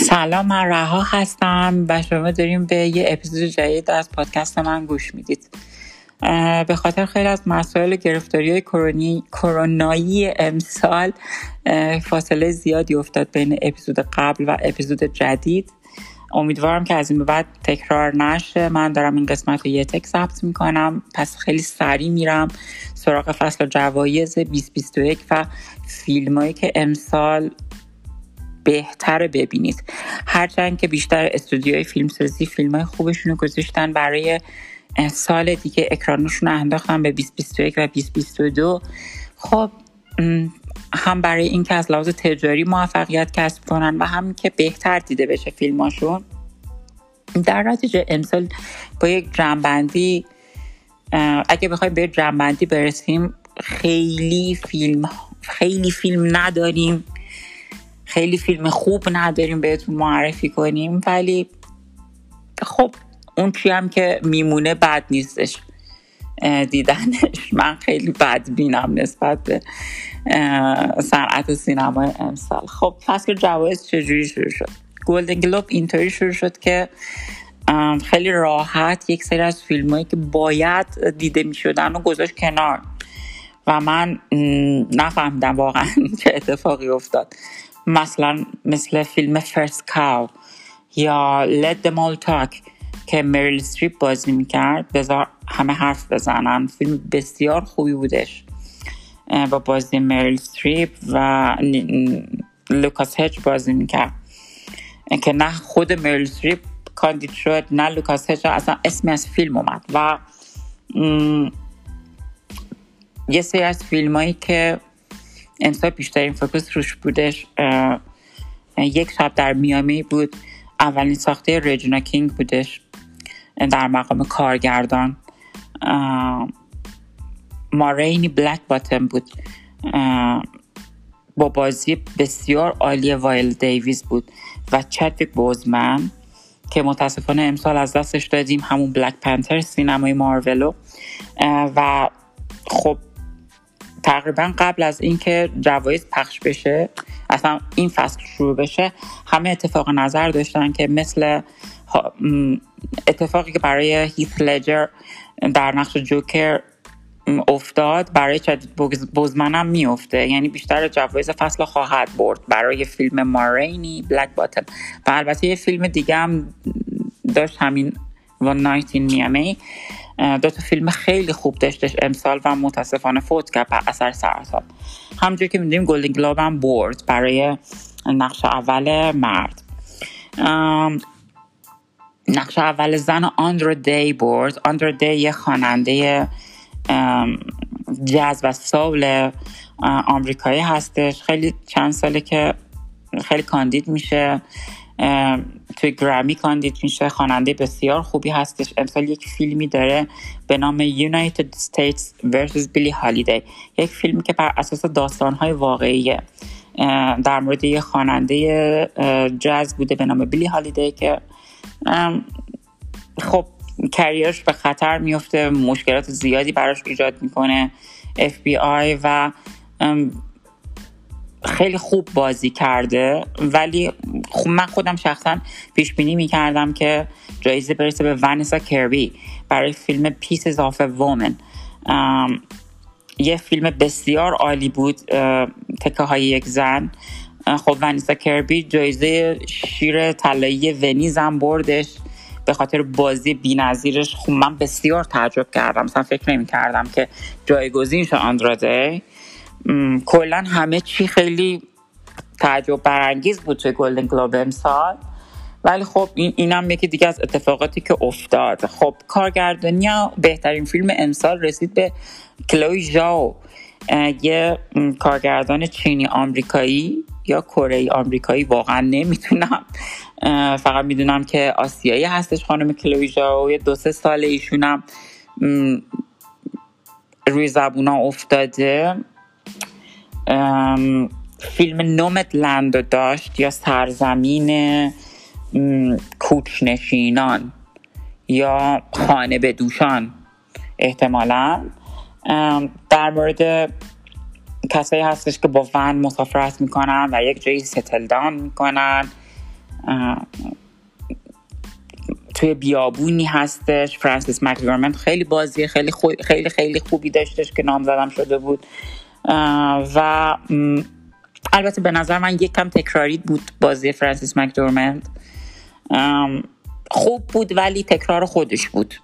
سلام من رها هستم و شما داریم به یه اپیزود جدید از پادکست من گوش می‌دید. به خاطر خیلی از مسائل گرفتاری های کرونایی امسال فاصله زیادی افتاد بین اپیزود قبل و اپیزود جدید. امیدوارم که از این به بعد تکرار نشه. من دارم این قسمت رو یه تک ثبت می‌کنم. پس خیلی سریع میرم سراغ فصل جوایز 2021 و فیلمایی که امسال بهتر ببینید. هرچند که بیشتر استودیوهای فیلمسازی فیلم های خوبشون رو گذاشتن برای سال دیگه اکرانشون انداختن به 2021 و 2022 خب هم برای اینکه از لحاظ تجاری موفقیت کسب کنن و هم که بهتر دیده بشه فیلماشون در نتیجه امسال با یک جنبندی اگه بخوایم به جنبندی برسیم خیلی فیلم خیلی فیلم نداریم. خیلی فیلم خوب نداریم بهتون معرفی کنیم ولی خب اون چی هم که میمونه بد نیستش دیدنش. من خیلی بد بینم نسبت به صنعت سینمای امسال. خب فصل جوایز چجوری شروع شد؟ گلدن گلوب اینطوری شروع شد که خیلی راحت یک سری از فیلم هایی که باید دیده می شدن و گذاشت کنار. و من نفهمیدم واقعا چه اتفاقی افتاد. مثلا مثل فیلم First Cow یا Let Them All Talk که مریل استریپ بازی می‌کرد. بذار همه حرف بزنن. فیلم بسیار خوبی بودش. با بازی مریل استریپ و لوکاس هجز بازی می‌کرد. که نه خود مریل استریپ کاندید شد نه لوکاس هجز اصلا اسمی از فیلم اومد و یه سری از فیلم هایی که امسال بیشترین focus روش بودش یک شب در میامی بود. اولین ساخته رجینا کینگ بودش در مقام کارگردان. Ma Rainey's Black Bottom بود. با بازی بسیار عالی وایل دیویز بود و چدویک بوزمن که متاسفانه امسال از دستش دادیم همون بلک پنتر سینمای مارولو. و خب تقریبا قبل از اینکه جوایز پخش بشه اصلا این فصل شروع بشه همه اتفاق نظر داشتن که مثل اتفاقی که برای هیث لجر در نقش جوکر افتاد برای چدید بوزمنم میفته یعنی بیشتر جوایز فصل خواهد برد. برای فیلم مارینی بلک باتم و البته یه فیلم دیگه هم داشت همین و نایت این میامی دو تا فیلم خیلی خوب داشتش امسال و متاسفانه فوت کرد بر اثر سرطان. همونجور که می‌دونیم گلدن گلوب هم برد برای نقش اول مرد. نقش اول زن آندرو دی برد. آندرو دی یه خواننده جاز و سول آمریکایی هستش. خیلی چند ساله که خیلی کاندید میشه. توی گرامی کاندید میشه. خواننده بسیار خوبی هستش. امسال یک فیلمی داره به نام United States vs. Billie Holiday. یک فیلمی که بر اساس داستانهای واقعیه. در مورد یه خواننده جاز بوده به نام بیلی هالیدی که خب کریرش به خطر میفته مشکلات زیادی براش ایجاد می‌کنه. FBI و خیلی خوب بازی کرده. ولی خب من خودم شخصا پیش بینی می‌کردم که جایزه برسه به ونسا کربی برای فیلم of a Woman. یه فیلم بسیار عالی بود تکه های یک زن. خب ونیسا کربی جایزه شیر طلایی ونیز هم بردش. به خاطر بازی بینظیرش خب من بسیار تعجب کردم. مثلا فکر نمی کردم که جایگزین شد آندراده کلا همه چی خیلی تعجب برانگیز بود توی گلدن گلوب امسال. ولی خب این اینم یکی دیگه از اتفاقاتی که افتاد. خب کارگردانی بهترین فیلم امسال رسید به کلوی ژاو یه کارگردان چینی آمریکایی یا کره آمریکایی واقعا نمی‌تونم فقط می‌دونم که آسیایی هستش خانم کلوی ژاو. یه دو سه ساله ایشونم روی زبونا افتاده. فیلم نومت لند داشت یا سرزمین کوچنشینان یا خانه به دوشان احتمالا. در مورد کسایی هستش که با ون مسافرت می‌کنن و یک جایی ستل دان می‌کنن. توی بیابونی هستش. فرانسیس مکدورمنت خیلی بازی خیلی خیلی خیلی خوبی داشتش که نام زدم شده بود. و البته به نظر من یک کم تکراری بود بازی فرانسیس مکدورمنت خوب بود ولی تکرار خودش بود.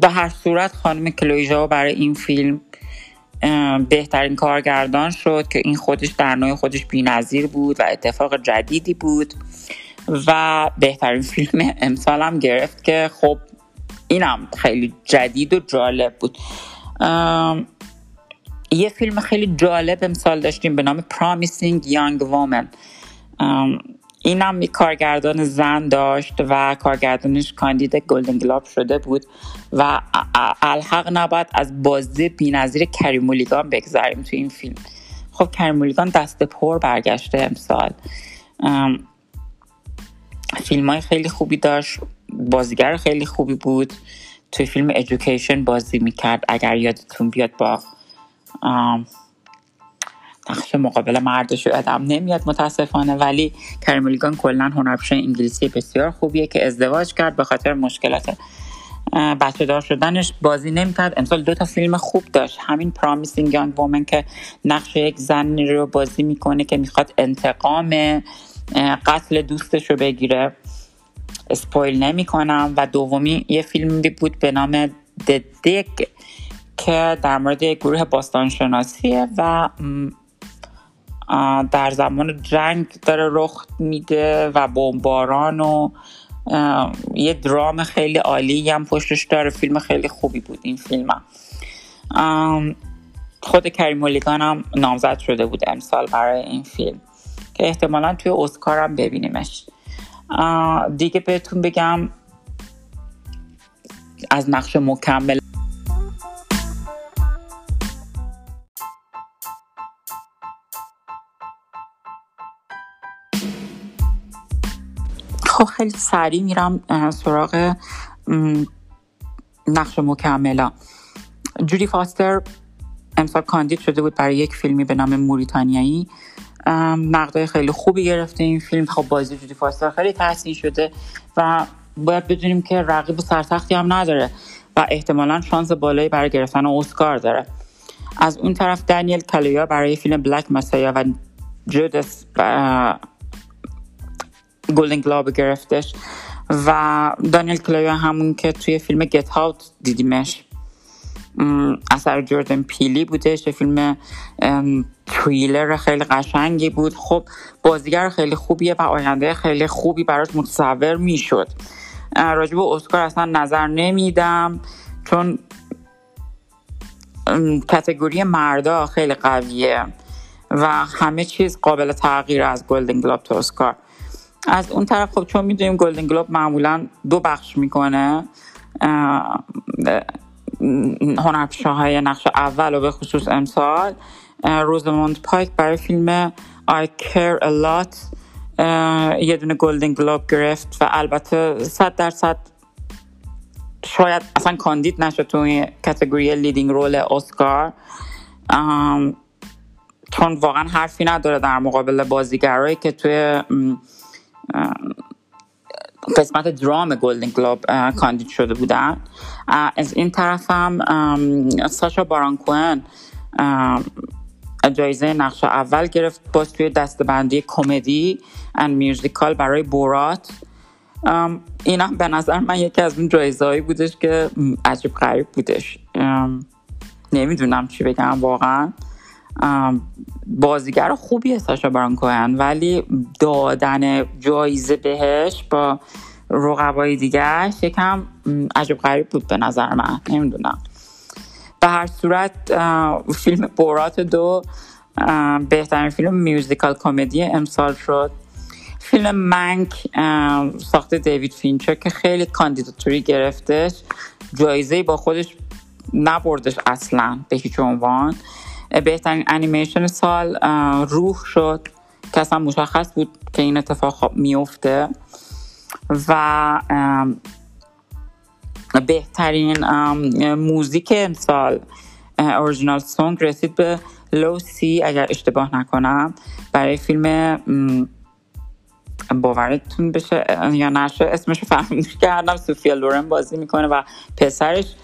به هر صورت خانم کلویژا برای این فیلم بهترین کارگردان شد که این خودش در نوع خودش بینظیر بود و اتفاق جدیدی بود و بهترین فیلم امسال گرفت که خب اینم خیلی جدید و جالب بود. یه فیلم خیلی جالب امسال داشتیم به نام Promising Young Woman. اینم یک کارگردان زن داشت و کارگردانش کاندید گلدن گلاب شده بود و الحق نباید از بازی بینظیر کریمولیگان بگذاریم تو این فیلم. خب کری مولیگان دست پر برگشته امسال. فیلم های خیلی خوبی داشت بازیگر خیلی خوبی بود. توی فیلم Education بازی می‌کرد. اگر یادتون بیاد با نقش مقابل مردش یادم نمیاد متاسفانه ولی کری مولیگان کلا هنرپیشه انگلیسی بسیار خوبیه که ازدواج کرد به خاطر مشکلات بچه دار شدنش. بازی نمی‌کرد. امسال دو تا فیلم خوب داشت. همین Promising Young Woman که نقش یک زن رو بازی می‌کنه که می‌خواد انتقام قتل دوستش رو بگیره. اسپویل نمی کنم و دومی یه فیلمی بود به نام ددک که در مورد گروه باستان شناسیه و در زمان جنگ داره رخ میده و بمباران و یه درام خیلی عالی هم پشتش داره. فیلم خیلی خوبی بود این فیلم. هم. خود کریم مولیگان هم نامزد شده بود امسال برای این فیلم که احتمالا توی اسکار هم ببینیمش. دیگه بهتون بگم از نقش مکمل خب خیلی سریع میرم سراغ نقش مکملا. جودی فاستر امسال کاندید شده بود برای یک فیلمی به نام موریتانیایی. نقدای خیلی خوبی گرفته این فیلم. خب بازی جودی فاستر خیلی تحسین شده و باید بدونیم که رقیب سرسختی هم نداره و احتمالا شانس بالایی برای گرفتن اسکار داره. از اون طرف دانیل کالیا برای فیلم بلک مسایا و جودس گلدن گلاب گرفتش و دانیل کلایا همون که توی فیلم گت هاوت دیدیمش. اثر جوردن پیلی بودش فیلم تریلر خیلی قشنگی بود. خب بازیگر خیلی خوبیه و آینده خیلی خوبی براش متصور می‌شد. راجب اسکار اصلا نظر نمیدم چون کتگوری مردا خیلی قویه و همه چیز قابل تغییر از گلدن گلوب تا اسکار. از اون طرف خب چون می‌دونیم گلدن گلوب معمولا دو بخش می‌کنه هنرپیشه های نقش اول و به خصوص امسال روزموند پایک برای فیلم I Care A Lot یه دونه گلدن گلوب گرفت و البته صد درصد شاید اصلا کاندید نشد توی category leading role اسکار چون واقعا حرفی نداره در مقابل بازیگرایی که توی قسمت درام گلدن گلوب کاندید شده بودن. از این طرف هم ساشا بارانکوئن جایزه نقش اول گرفت باز توی دستبندی کمدی ان میوزیکال برای بورات. این هم به نظر من یکی از اون جایزه هایی بودش که عجیب غریب بودش. نمی‌دونم چی بگم واقعا. بازیگر خوبیه ساشا بارون کوهن ولی دادن جایزه بهش با رقبای دیگه یکم عجیب غریب بود به نظر من. نمی‌دونم. به هر صورت فیلم بورات دو بهترین فیلم musical کمدی امسال شد. فیلم منک ساخت دیوید فینچر که خیلی کاندیداتوری گرفتش. جایزه با خودش نبردش اصلا به هیچ عنوان. بهترین انیمیشن سال روح شد. که اصلا مشخص بود که این اتفاق میفته و بهترین موزیک امسال اورجینال سونگ رسید به لو سی اگر اشتباه نکنم. برای فیلم باورتون بشه یا نشه اسمش رو فراموش کردم. سوفیا لورن بازی می‌کنه و پسرش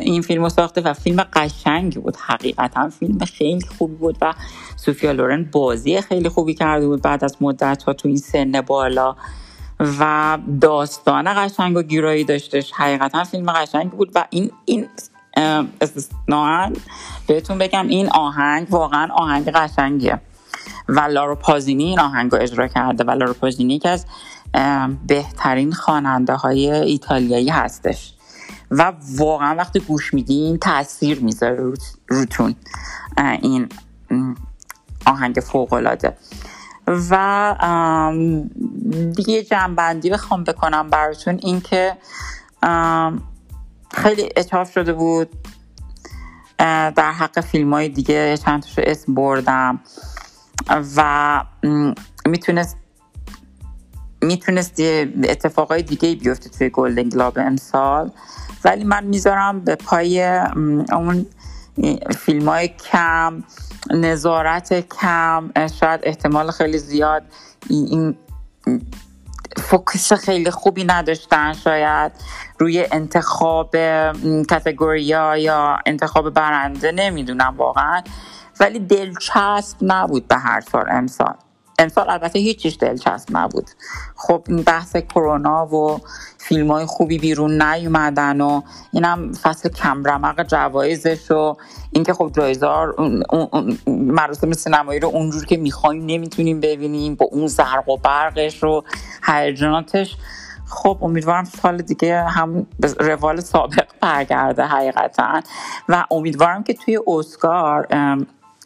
این فیلم رو ساخته و فیلم قشنگی بود. حقیقتا فیلم خیلی خوبی بود و سوفیا لورن بازی خیلی خوبی کرده بود. بعد از مدت ها تو این سن بالا و داستان قشنگ و گیرایی داشتش. حقیقتا فیلم قشنگی بود و این این استثنان بهتون بگم این آهنگ واقعا آهنگ قشنگیه. و لارو پازینی این آهنگ رو اجرا کرده و لارو پازینی که از بهترین خواننده های ایتالیایی هستش. و واقعا وقتی گوش میدین تاثیر می‌ذاره روتون این آهنگ فوقالعاده. و دیگه جنبندی بخوام بکنم براتون اینکه خیلی اچاف شده بود در حق فیلم های دیگه چند تاشو اسم بردم و می‌تونست می‌تونست اتفاقای دیگه بیفته توی گلدن گلاب امسال. ولی من می‌ذارم به پای اون فیلم های کم نظارت کم شاید احتمال خیلی زیاد این فوکس خیلی خوبی نداشتن شاید روی انتخاب کتگوریا یا انتخاب برنده نمی‌دونم واقعا. ولی دلچسب نبود به هر سال امسال. امسال البته هیچیش دلچسب نبود. خب این بحث کرونا و فیلم های خوبی بیرون نیومدن و اینم فصل کم رمق جوایزش و اینکه خب جایزار مراسم سینمایی رو اونجور که می‌خوایم نمی‌تونیم ببینیم با اون زرق و برقش و هیجاناتش. خب امیدوارم سال دیگه هم روال سابق برگرده حقیقتا. و امیدوارم که توی اسکار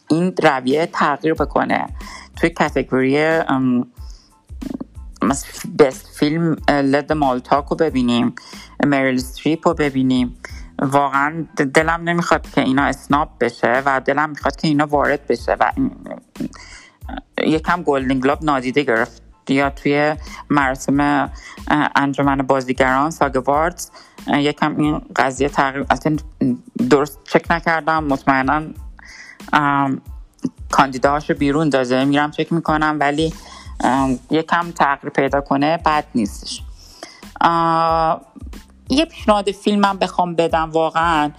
این رویه تغییر بکنه. توی کتگوری بست فیلم لد مالتاک رو ببینیم مریل ستریپ رو ببینیم. واقعا دلم نمی‌خواد که اینا اسناب بشه و دلم می‌خواد که اینا وارد بشه و یکم گلدن گلاب نادیده گرفت. یا توی مراسم انجمن بازیگران ساگواردز یکم این قضیه تغییر درست چک نکردم. مطمئنا کاندیداهاشو بیرون داده. میرم چک می‌کنم ولی یکم تغییر پیدا کنه بد نیستش. یه پیشنهاد فیلمم بخوام بدم واقعا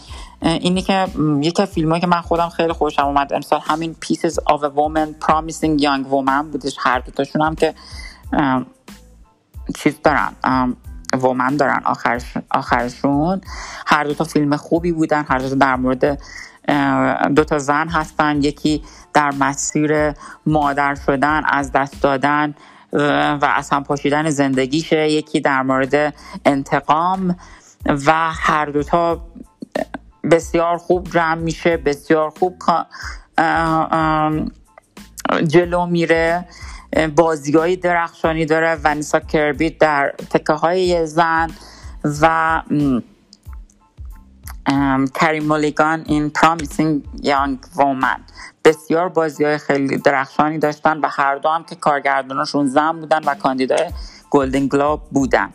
اینی که یکی از فیلم که من خودم خیلی خوشم اومد امسال همین Pieces of a Woman Promising Young Woman بودش. هر دوتاشون هم که چیز دارن. وومن دارن آخرش، آخرشون هر دوتا فیلم خوبی بودن هر دوتا در مورد دو تا زن هستن. یکی در مسیر مادر شدن از دست دادن و اصلا پاشیدن زندگیشه. یکی در مورد انتقام و هر دوتا بسیار خوب جمع میشه بسیار خوب جلو میره. بازیگاهی درخشانی داره ونیسا کربی در تکه های زن و کریم مولیگان این پرامیسینگ یانگ وومن بسیار بازی های خیلی درخشانی داشتن و هر دو هم که کارگرداناشون زن بودن و کاندیدای گلدن گلوب بودن.